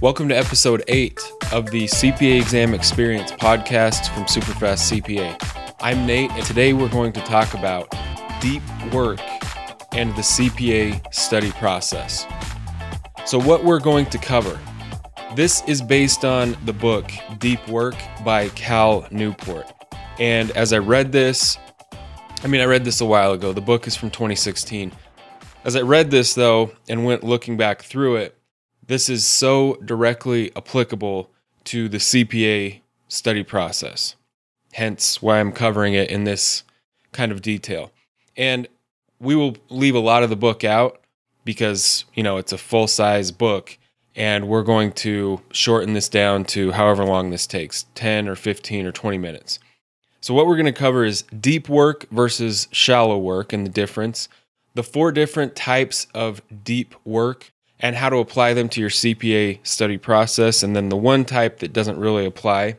Welcome to episode 8 of the CPA Exam Experience podcast from Superfast CPA. I'm Nate, and today we're going to talk about deep work and the CPA study process. So, what we're going to cover this is based on the book Deep Work by Cal Newport. And as I read this, I mean, I read this a while ago. The book is from 2016. As I read this, though, and went looking back through it, this is so directly applicable to the CPA study process. Hence why I'm covering it in this kind of detail. And we will leave a lot of the book out because, you know, it's a full size book and we're going to shorten this down to however long this takes 10 or 15 or 20 minutes. So, what we're going to cover is deep work versus shallow work and the difference, the four different types of deep work and how to apply them to your CPA study process, and then the one type that doesn't really apply.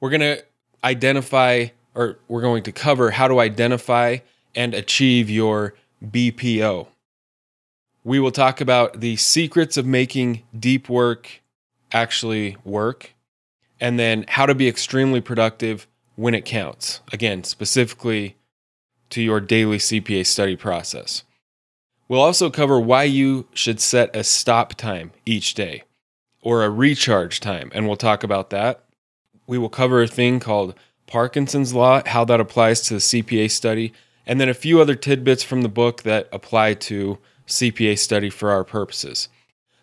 We're going to identify, or we're going to cover how to identify and achieve your BPO. We will talk about the secrets of making deep work actually work, and then how to be extremely productive when it counts. Again, specifically to your daily CPA study process. We'll also cover why you should set a stop time each day or a recharge time, and we'll talk about that. We will cover a thing called Parkinson's Law, how that applies to the CPA study, and then a few other tidbits from the book that apply to CPA study for our purposes.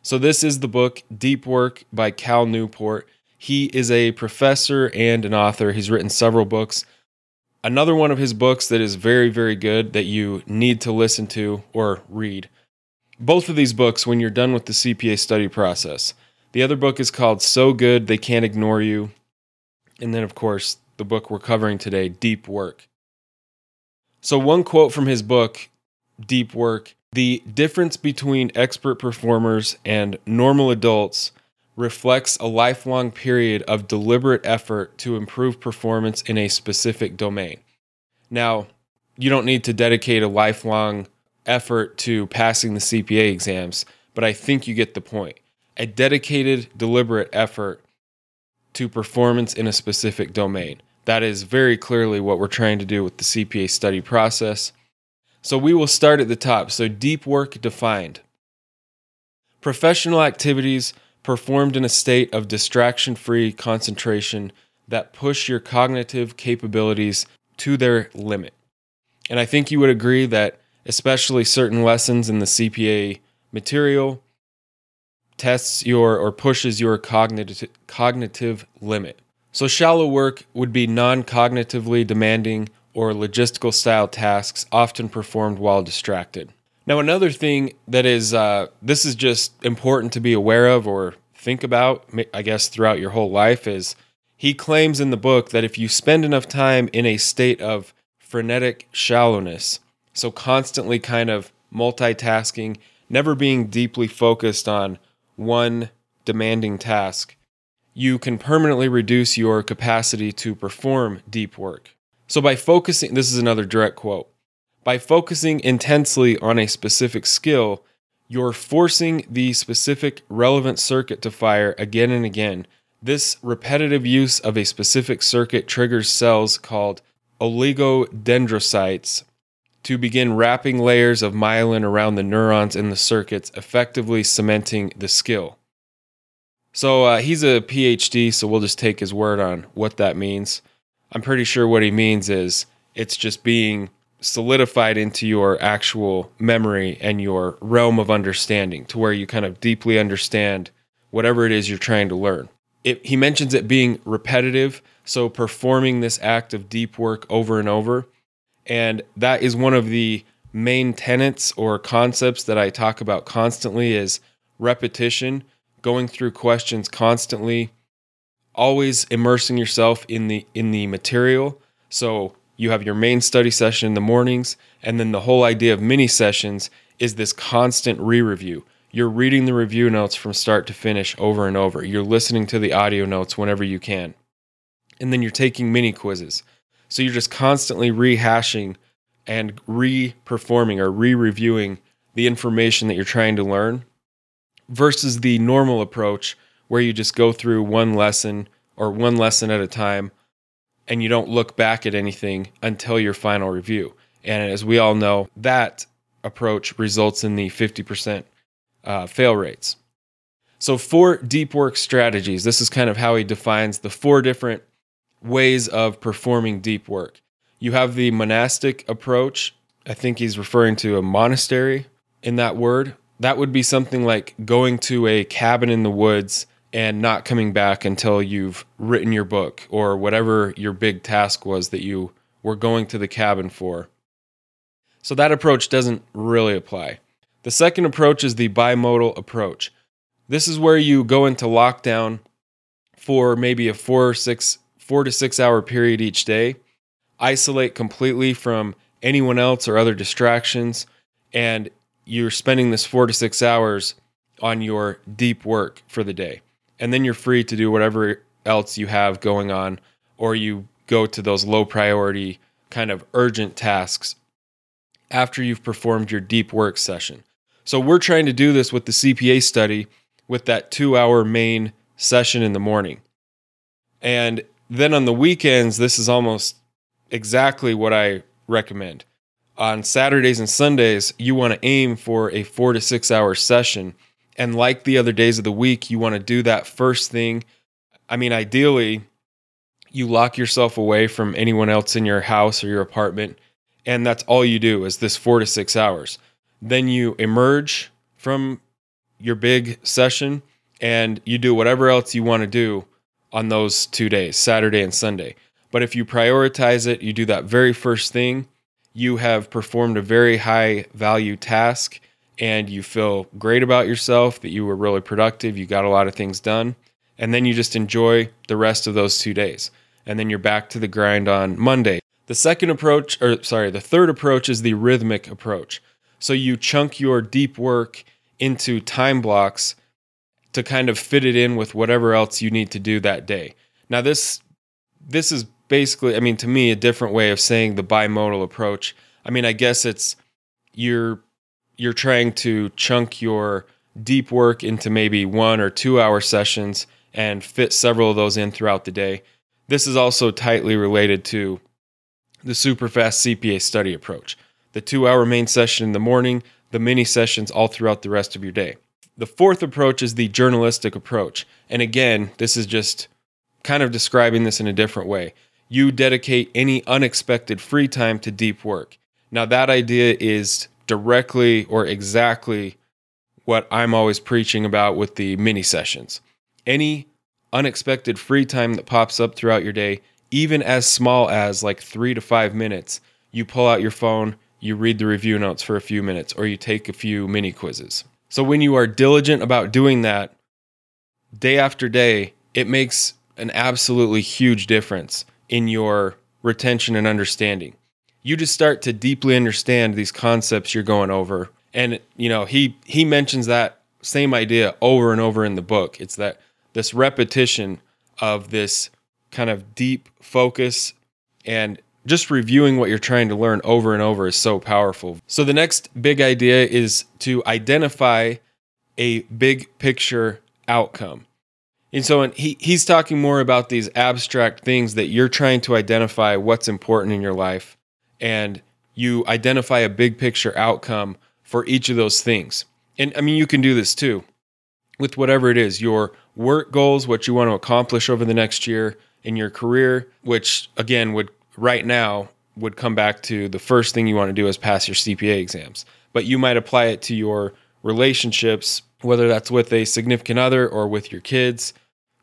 So, this is the book Deep Work by Cal Newport. He is a professor and an author. He's written several books. Another one of his books that is very, very good that you need to listen to or read. Both of these books when you're done with the CPA study process. The other book is called So Good They Can't Ignore You. And then, of course, the book we're covering today, Deep Work. So, one quote from his book, Deep Work the difference between expert performers and normal adults reflects a lifelong period of deliberate effort to improve performance in a specific domain. Now, you don't need to dedicate a lifelong effort to passing the CPA exams, but I think you get the point. A dedicated, deliberate effort to performance in a specific domain. That is very clearly what we're trying to do with the CPA study process. So we will start at the top. So, deep work defined. Professional activities performed in a state of distraction free concentration that push your cognitive capabilities to their limit. And I think you would agree that, especially certain lessons in the CPA material, tests your or pushes your cognitive, cognitive limit. So, shallow work would be non cognitively demanding or logistical style tasks often performed while distracted. Now, another thing that is, uh, this is just important to be aware of or think about, I guess, throughout your whole life is he claims in the book that if you spend enough time in a state of frenetic shallowness, so constantly kind of multitasking, never being deeply focused on one demanding task, you can permanently reduce your capacity to perform deep work. So, by focusing, this is another direct quote by focusing intensely on a specific skill, you're forcing the specific relevant circuit to fire again and again. This repetitive use of a specific circuit triggers cells called oligodendrocytes to begin wrapping layers of myelin around the neurons in the circuits, effectively cementing the skill. So uh, he's a PhD, so we'll just take his word on what that means. I'm pretty sure what he means is it's just being solidified into your actual memory and your realm of understanding to where you kind of deeply understand whatever it is you're trying to learn. It, he mentions it being repetitive, so performing this act of deep work over and over. And that is one of the main tenets or concepts that I talk about constantly is repetition, going through questions constantly, always immersing yourself in the in the material. So you have your main study session in the mornings, and then the whole idea of mini sessions is this constant re review. You're reading the review notes from start to finish over and over. You're listening to the audio notes whenever you can. And then you're taking mini quizzes. So you're just constantly rehashing and re performing or re reviewing the information that you're trying to learn versus the normal approach where you just go through one lesson or one lesson at a time and you don't look back at anything until your final review. And as we all know, that approach results in the 50% uh, fail rates. So, four deep work strategies. This is kind of how he defines the four different ways of performing deep work. You have the monastic approach. I think he's referring to a monastery in that word. That would be something like going to a cabin in the woods and not coming back until you've written your book or whatever your big task was that you were going to the cabin for. So that approach doesn't really apply. The second approach is the bimodal approach. This is where you go into lockdown for maybe a four six four to six hour period each day, isolate completely from anyone else or other distractions, and you're spending this four to six hours on your deep work for the day. And then you're free to do whatever else you have going on, or you go to those low priority, kind of urgent tasks after you've performed your deep work session. So we're trying to do this with the CPA study with that two hour main session in the morning. And then on the weekends, this is almost exactly what I recommend. On Saturdays and Sundays, you want to aim for a four to six hour session. And like the other days of the week, you want to do that first thing. I mean, ideally, you lock yourself away from anyone else in your house or your apartment. And that's all you do is this four to six hours. Then you emerge from your big session and you do whatever else you want to do on those two days, Saturday and Sunday. But if you prioritize it, you do that very first thing, you have performed a very high value task and you feel great about yourself that you were really productive, you got a lot of things done, and then you just enjoy the rest of those two days. And then you're back to the grind on Monday. The second approach, or sorry, the third approach is the rhythmic approach. So you chunk your deep work into time blocks to kind of fit it in with whatever else you need to do that day. Now this this is basically I mean to me a different way of saying the bimodal approach. I mean I guess it's you're you're trying to chunk your deep work into maybe 1 or 2 hour sessions and fit several of those in throughout the day. This is also tightly related to the super fast CPA study approach. The 2 hour main session in the morning, the mini sessions all throughout the rest of your day. The fourth approach is the journalistic approach. And again, this is just kind of describing this in a different way. You dedicate any unexpected free time to deep work. Now, that idea is directly or exactly what I'm always preaching about with the mini sessions. Any unexpected free time that pops up throughout your day, even as small as like three to five minutes, you pull out your phone, you read the review notes for a few minutes, or you take a few mini quizzes. So when you are diligent about doing that day after day, it makes an absolutely huge difference in your retention and understanding. You just start to deeply understand these concepts you're going over. And you know, he he mentions that same idea over and over in the book. It's that this repetition of this kind of deep focus and just reviewing what you're trying to learn over and over is so powerful. So, the next big idea is to identify a big picture outcome. And so he, he's talking more about these abstract things that you're trying to identify what's important in your life. And you identify a big picture outcome for each of those things. And I mean, you can do this too with whatever it is your work goals, what you want to accomplish over the next year in your career, which again would right now would come back to the first thing you want to do is pass your CPA exams. But you might apply it to your relationships, whether that's with a significant other or with your kids,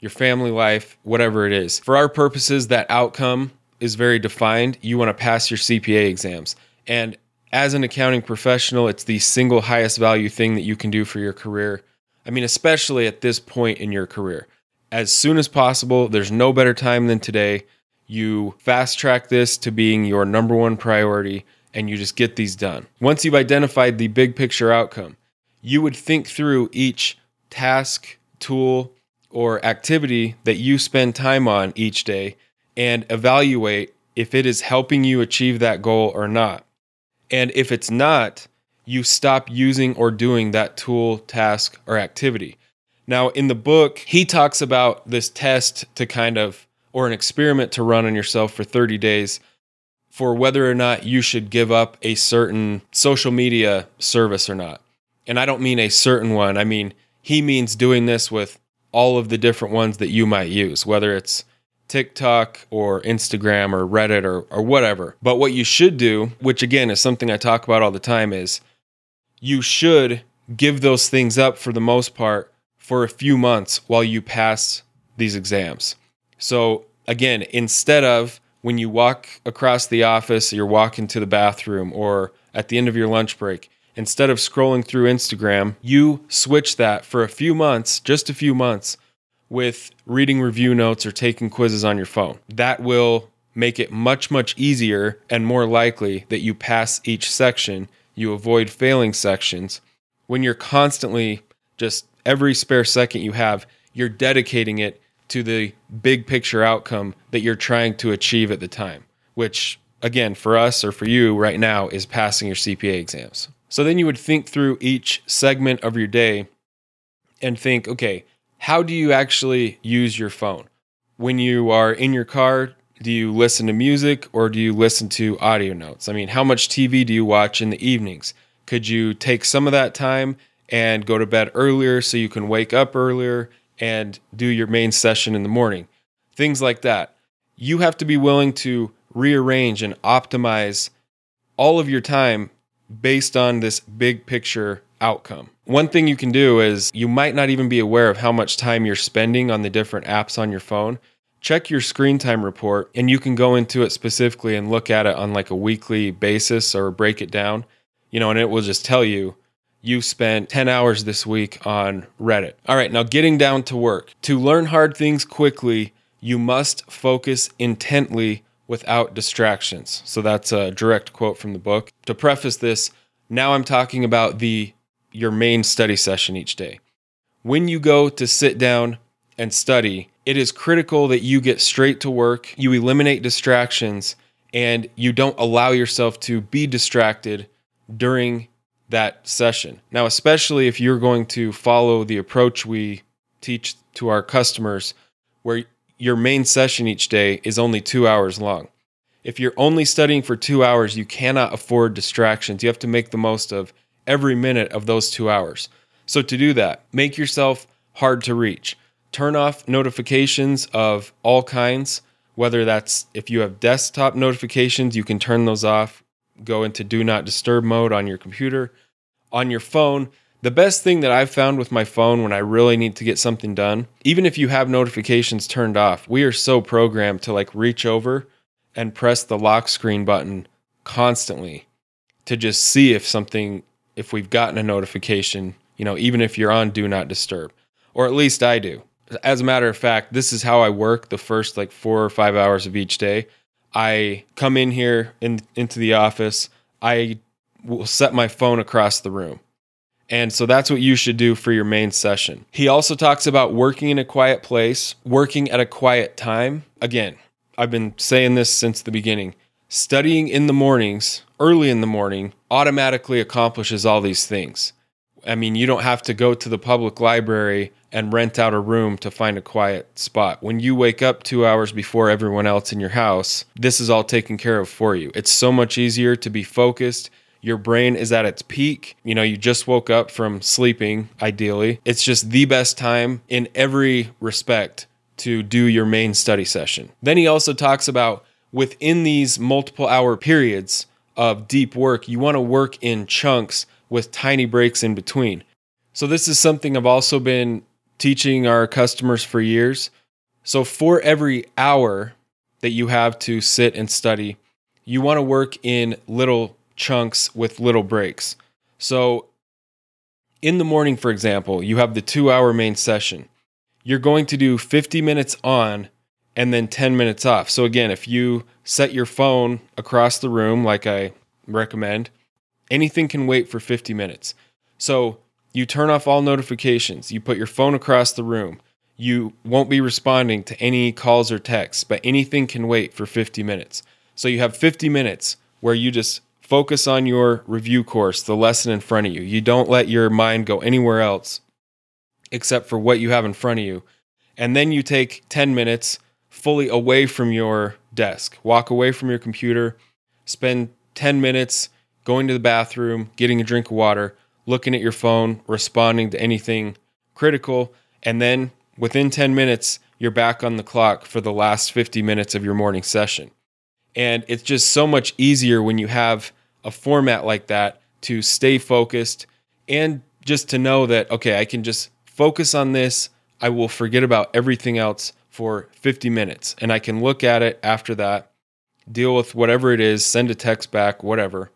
your family life, whatever it is. For our purposes, that outcome is very defined. You want to pass your CPA exams. And as an accounting professional, it's the single highest value thing that you can do for your career. I mean, especially at this point in your career. As soon as possible, there's no better time than today you fast track this to being your number one priority and you just get these done. Once you've identified the big picture outcome, you would think through each task, tool, or activity that you spend time on each day and evaluate if it is helping you achieve that goal or not. And if it's not, you stop using or doing that tool, task, or activity. Now, in the book, he talks about this test to kind of, or an experiment to run on yourself for 30 days for whether or not you should give up a certain social media service or not. And I don't mean a certain one, I mean, he means doing this with all of the different ones that you might use, whether it's TikTok or Instagram or Reddit or, or whatever. But what you should do, which again is something I talk about all the time, is you should give those things up for the most part for a few months while you pass these exams. So, again, instead of when you walk across the office, you're walking to the bathroom, or at the end of your lunch break, instead of scrolling through Instagram, you switch that for a few months, just a few months, with reading review notes or taking quizzes on your phone. That will make it much, much easier and more likely that you pass each section. You avoid failing sections. When you're constantly just every spare second you have, you're dedicating it to the big picture outcome that you're trying to achieve at the time, which, again, for us or for you right now, is passing your CPA exams. So then you would think through each segment of your day and think, okay, how do you actually use your phone? When you are in your car, do you listen to music or do you listen to audio notes? I mean, how much TV do you watch in the evenings? Could you take some of that time and go to bed earlier so you can wake up earlier and do your main session in the morning? Things like that. You have to be willing to rearrange and optimize all of your time based on this big picture outcome. One thing you can do is you might not even be aware of how much time you're spending on the different apps on your phone. Check your screen time report and you can go into it specifically and look at it on like a weekly basis or break it down. You know, and it will just tell you you spent 10 hours this week on Reddit. All right, now getting down to work. To learn hard things quickly, you must focus intently without distractions. So that's a direct quote from the book. To preface this, now I'm talking about the your main study session each day. When you go to sit down and study, it is critical that you get straight to work, you eliminate distractions, and you don't allow yourself to be distracted during that session. Now, especially if you're going to follow the approach we teach to our customers, where your main session each day is only two hours long. If you're only studying for two hours, you cannot afford distractions. You have to make the most of every minute of those two hours. So, to do that, make yourself hard to reach. Turn off notifications of all kinds, whether that's if you have desktop notifications, you can turn those off, go into do not disturb mode on your computer. On your phone, the best thing that I've found with my phone when I really need to get something done, even if you have notifications turned off, we are so programmed to like reach over and press the lock screen button constantly to just see if something if we've gotten a notification, you know, even if you're on do not disturb, or at least I do. As a matter of fact, this is how I work the first like 4 or 5 hours of each day. I come in here in into the office, I will set my phone across the room. And so that's what you should do for your main session. He also talks about working in a quiet place, working at a quiet time. Again, I've been saying this since the beginning. Studying in the mornings, early in the morning, automatically accomplishes all these things. I mean, you don't have to go to the public library and rent out a room to find a quiet spot. When you wake up two hours before everyone else in your house, this is all taken care of for you. It's so much easier to be focused. Your brain is at its peak. You know, you just woke up from sleeping, ideally. It's just the best time in every respect to do your main study session. Then he also talks about within these multiple hour periods of deep work, you want to work in chunks with tiny breaks in between. So, this is something I've also been teaching our customers for years. So, for every hour that you have to sit and study, you want to work in little chunks with little breaks. So, in the morning, for example, you have the two hour main session. You're going to do 50 minutes on and then 10 minutes off. So again, if you set your phone across the room like I recommend, anything can wait for 50 minutes. So you turn off all notifications, you put your phone across the room. You won't be responding to any calls or texts, but anything can wait for 50 minutes. So you have 50 minutes where you just focus on your review course, the lesson in front of you. You don't let your mind go anywhere else except for what you have in front of you. And then you take 10 minutes fully away from your desk. Walk away from your computer, spend 10 minutes going to the bathroom, getting a drink of water, looking at your phone, responding to anything critical, and then within 10 minutes, you're back on the clock for the last 50 minutes of your morning session. And it's just so much easier when you have a format like that to stay focused and just to know that, okay, I can just focus on this. I will forget about everything else for 50 minutes and I can look at it after that, deal with whatever it is, send a text back, whatever,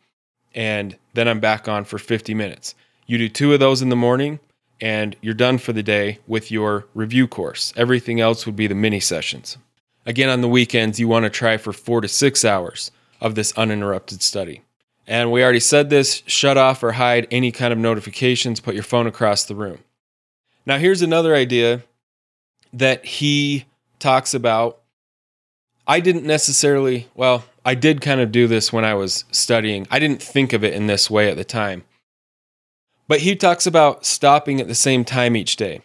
and then I'm back on for 50 minutes. You do two of those in the morning and you're done for the day with your review course. Everything else would be the mini sessions. Again, on the weekends, you want to try for four to six hours of this uninterrupted study. And we already said this shut off or hide any kind of notifications, put your phone across the room. Now, here's another idea that he talks about. I didn't necessarily, well, I did kind of do this when I was studying. I didn't think of it in this way at the time. But he talks about stopping at the same time each day.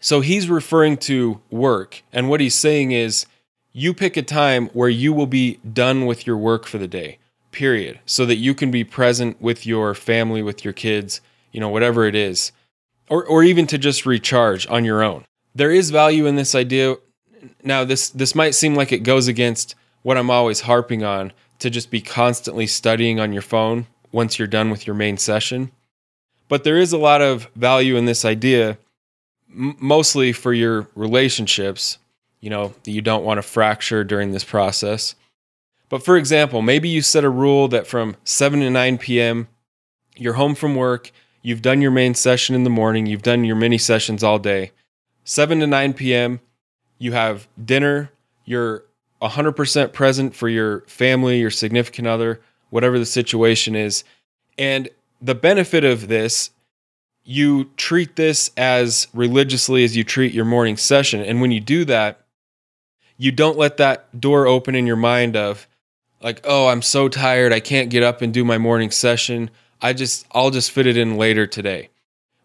So he's referring to work. And what he's saying is you pick a time where you will be done with your work for the day, period, so that you can be present with your family, with your kids, you know, whatever it is, or, or even to just recharge on your own there is value in this idea. Now, this this might seem like it goes against what I'm always harping on to just be constantly studying on your phone once you're done with your main session. But there is a lot of value in this idea, m- mostly for your relationships, you know, that you don't want to fracture during this process. But for example, maybe you set a rule that from 7 to 9 p.m., you're home from work, you've done your main session in the morning, you've done your mini sessions all day, 7 to 9 p.m., you have dinner, you're 100% present for your family, your significant other, whatever the situation is. And the benefit of this, you treat this as religiously as you treat your morning session. And when you do that, you don't let that door open in your mind of, like, oh, I'm so tired, I can't get up and do my morning session. I just, I'll just fit it in later today.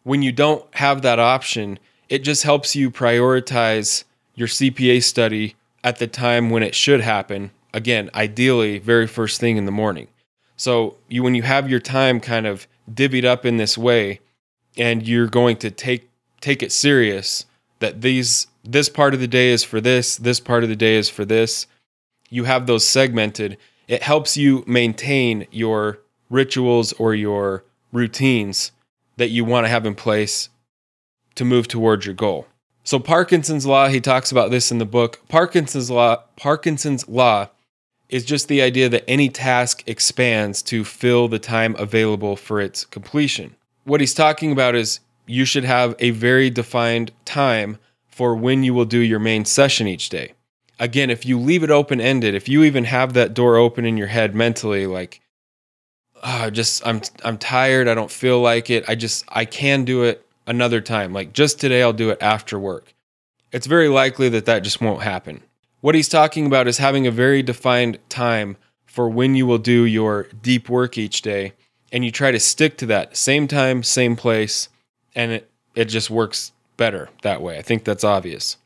When you don't have that option, it just helps you prioritize your CPA study at the time when it should happen. Again, ideally, very first thing in the morning. So you when you have your time kind of divvied up in this way, and you're going to take take it serious that these this part of the day is for this, this part of the day is for this. You have those segmented. It helps you maintain your rituals or your routines that you want to have in place to move towards your goal. So Parkinson's law, he talks about this in the book. Parkinson's law, Parkinson's law is just the idea that any task expands to fill the time available for its completion. What he's talking about is you should have a very defined time for when you will do your main session each day. Again, if you leave it open ended, if you even have that door open in your head mentally, like, oh, just I'm I'm tired, I don't feel like it, I just I can do it, another time. Like just today, I'll do it after work. It's very likely that that just won't happen. What he's talking about is having a very defined time for when you will do your deep work each day. And you try to stick to that same time, same place, and it, it just works better that way. I think that's obvious.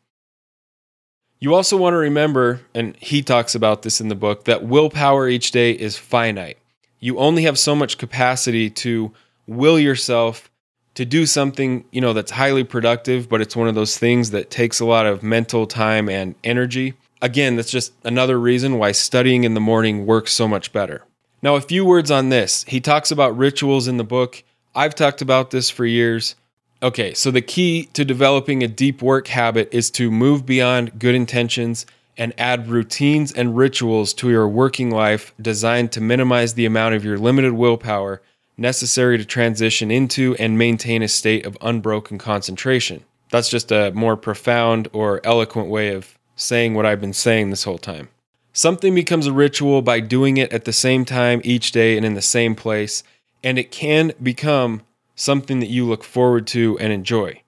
You also want to remember, and he talks about this in the book, that willpower each day is finite. You only have so much capacity to will yourself to do something, you know, that's highly productive, but it's one of those things that takes a lot of mental time and energy. Again, that's just another reason why studying in the morning works so much better. Now, a few words on this. He talks about rituals in the book. I've talked about this for years. Okay, so the key to developing a deep work habit is to move beyond good intentions and add routines and rituals to your working life designed to minimize the amount of your limited willpower necessary to transition into and maintain a state of unbroken concentration. That's just a more profound or eloquent way of saying what I've been saying this whole time. Something becomes a ritual by doing it at the same time each day and in the same place, and it can become something that you look forward to and enjoy.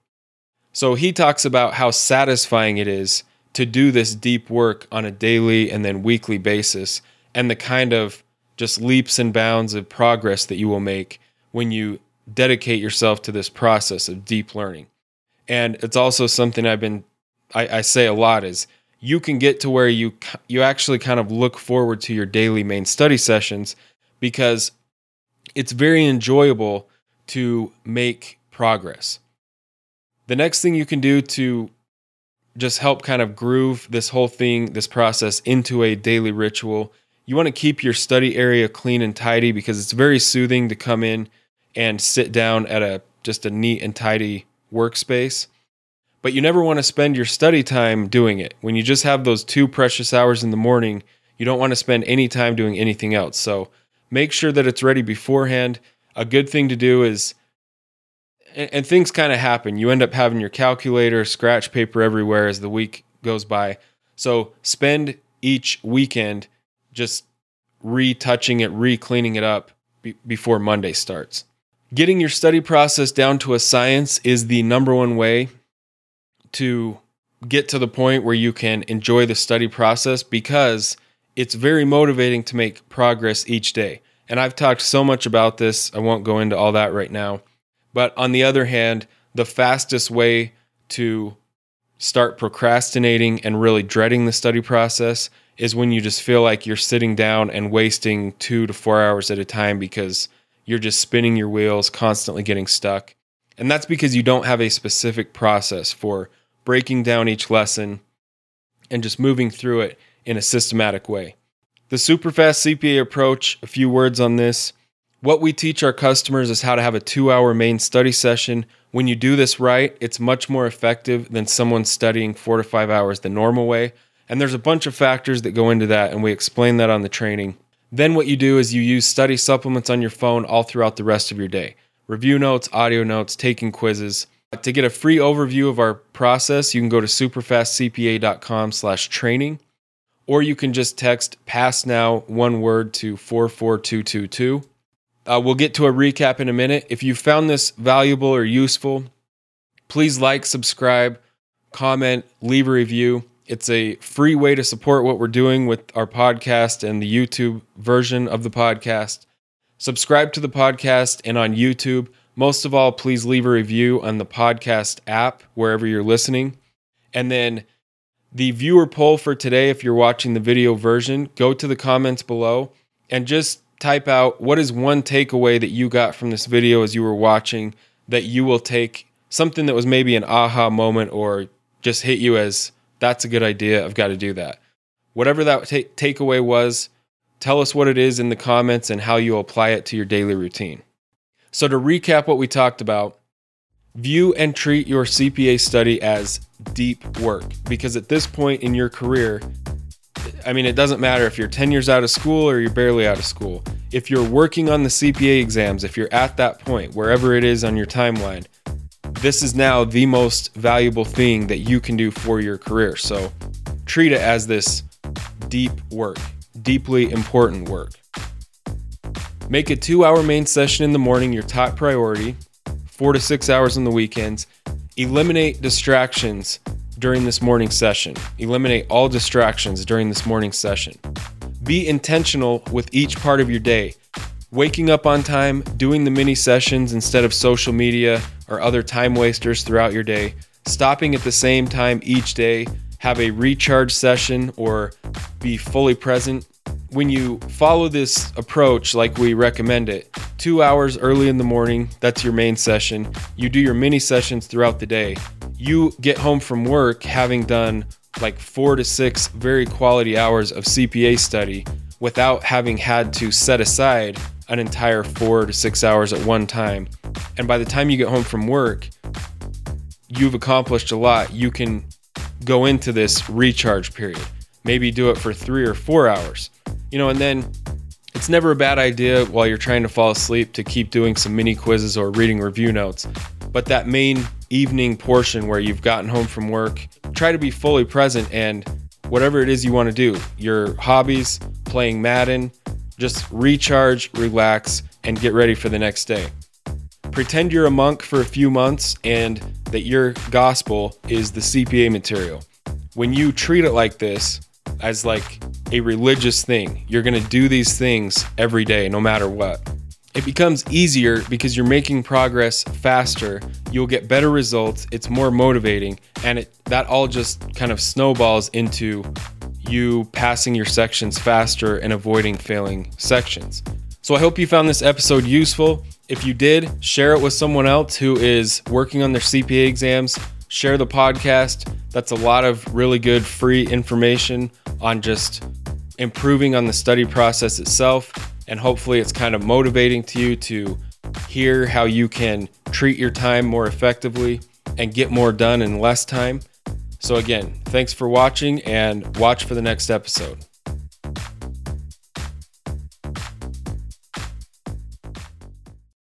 So he talks about how satisfying it is to do this deep work on a daily and then weekly basis, and the kind of just leaps and bounds of progress that you will make when you dedicate yourself to this process of deep learning. And it's also something I've been I, I say a lot is you can get to where you you actually kind of look forward to your daily main study sessions because it's very enjoyable to make progress. The next thing you can do to just help kind of groove this whole thing, this process into a daily ritual, you want to keep your study area clean and tidy because it's very soothing to come in and sit down at a just a neat and tidy workspace but you never want to spend your study time doing it. When you just have those two precious hours in the morning, you don't want to spend any time doing anything else. So make sure that it's ready beforehand. A good thing to do is, and, and things kind of happen. You end up having your calculator, scratch paper everywhere as the week goes by. So spend each weekend just retouching it, re cleaning it up be- before Monday starts. Getting your study process down to a science is the number one way to get to the point where you can enjoy the study process because it's very motivating to make progress each day. And I've talked so much about this, I won't go into all that right now. But on the other hand, the fastest way to start procrastinating and really dreading the study process is when you just feel like you're sitting down and wasting two to four hours at a time because you're just spinning your wheels, constantly getting stuck. And that's because you don't have a specific process for breaking down each lesson, and just moving through it in a systematic way. The Superfast CPA approach, a few words on this. What we teach our customers is how to have a two hour main study session. When you do this right, it's much more effective than someone studying four to five hours the normal way. And there's a bunch of factors that go into that, and we explain that on the training. Then, what you do is you use study supplements on your phone all throughout the rest of your day review notes, audio notes, taking quizzes. To get a free overview of our process, you can go to superfastcpa.com slash training, or you can just text pass now one word to 44222. Uh, we'll get to a recap in a minute. If you found this valuable or useful, please like, subscribe, comment, leave a review. It's a free way to support what we're doing with our podcast and the YouTube version of the podcast. Subscribe to the podcast and on YouTube. Most of all, please leave a review on the podcast app wherever you're listening. And then the viewer poll for today, if you're watching the video version, go to the comments below and just type out what is one takeaway that you got from this video as you were watching that you will take something that was maybe an aha moment or just hit you as that's a good idea. I've got to do that. Whatever that ta- takeaway was, tell us what it is in the comments and how you apply it to your daily routine. So, to recap what we talked about, view and treat your CPA study as deep work because at this point in your career, I mean, it doesn't matter if you're 10 years out of school or you're barely out of school. If you're working on the CPA exams, if you're at that point, wherever it is on your timeline, this is now the most valuable thing that you can do for your career. So treat it as this deep work, deeply important work. Make a two hour main session in the morning your top priority, four to six hours on the weekends. Eliminate distractions during this morning session. Eliminate all distractions during this morning session. Be intentional with each part of your day. Waking up on time, doing the mini sessions instead of social media or other time wasters throughout your day, stopping at the same time each day, have a recharge session or be fully present when you follow this approach like we recommend it, two hours early in the morning, that's your main session. You do your mini sessions throughout the day. You get home from work having done like four to six very quality hours of CPA study without having had to set aside an entire four to six hours at one time. And by the time you get home from work, you've accomplished a lot. You can go into this recharge period, maybe do it for three or four hours you know, and then it's never a bad idea while you're trying to fall asleep to keep doing some mini quizzes or reading review notes. But that main evening portion where you've gotten home from work, try to be fully present and whatever it is you want to do, your hobbies, playing Madden, just recharge, relax, and get ready for the next day. Pretend you're a monk for a few months and that your gospel is the CPA material. When you treat it like this, as like a religious thing. You're going to do these things every day, no matter what. It becomes easier because you're making progress faster. You'll get better results. It's more motivating, and it, that all just kind of snowballs into you passing your sections faster and avoiding failing sections. So I hope you found this episode useful. If you did, share it with someone else who is working on their CPA exams. Share the podcast. That's a lot of really good free information on just improving on the study process itself. And hopefully, it's kind of motivating to you to hear how you can treat your time more effectively and get more done in less time. So, again, thanks for watching and watch for the next episode.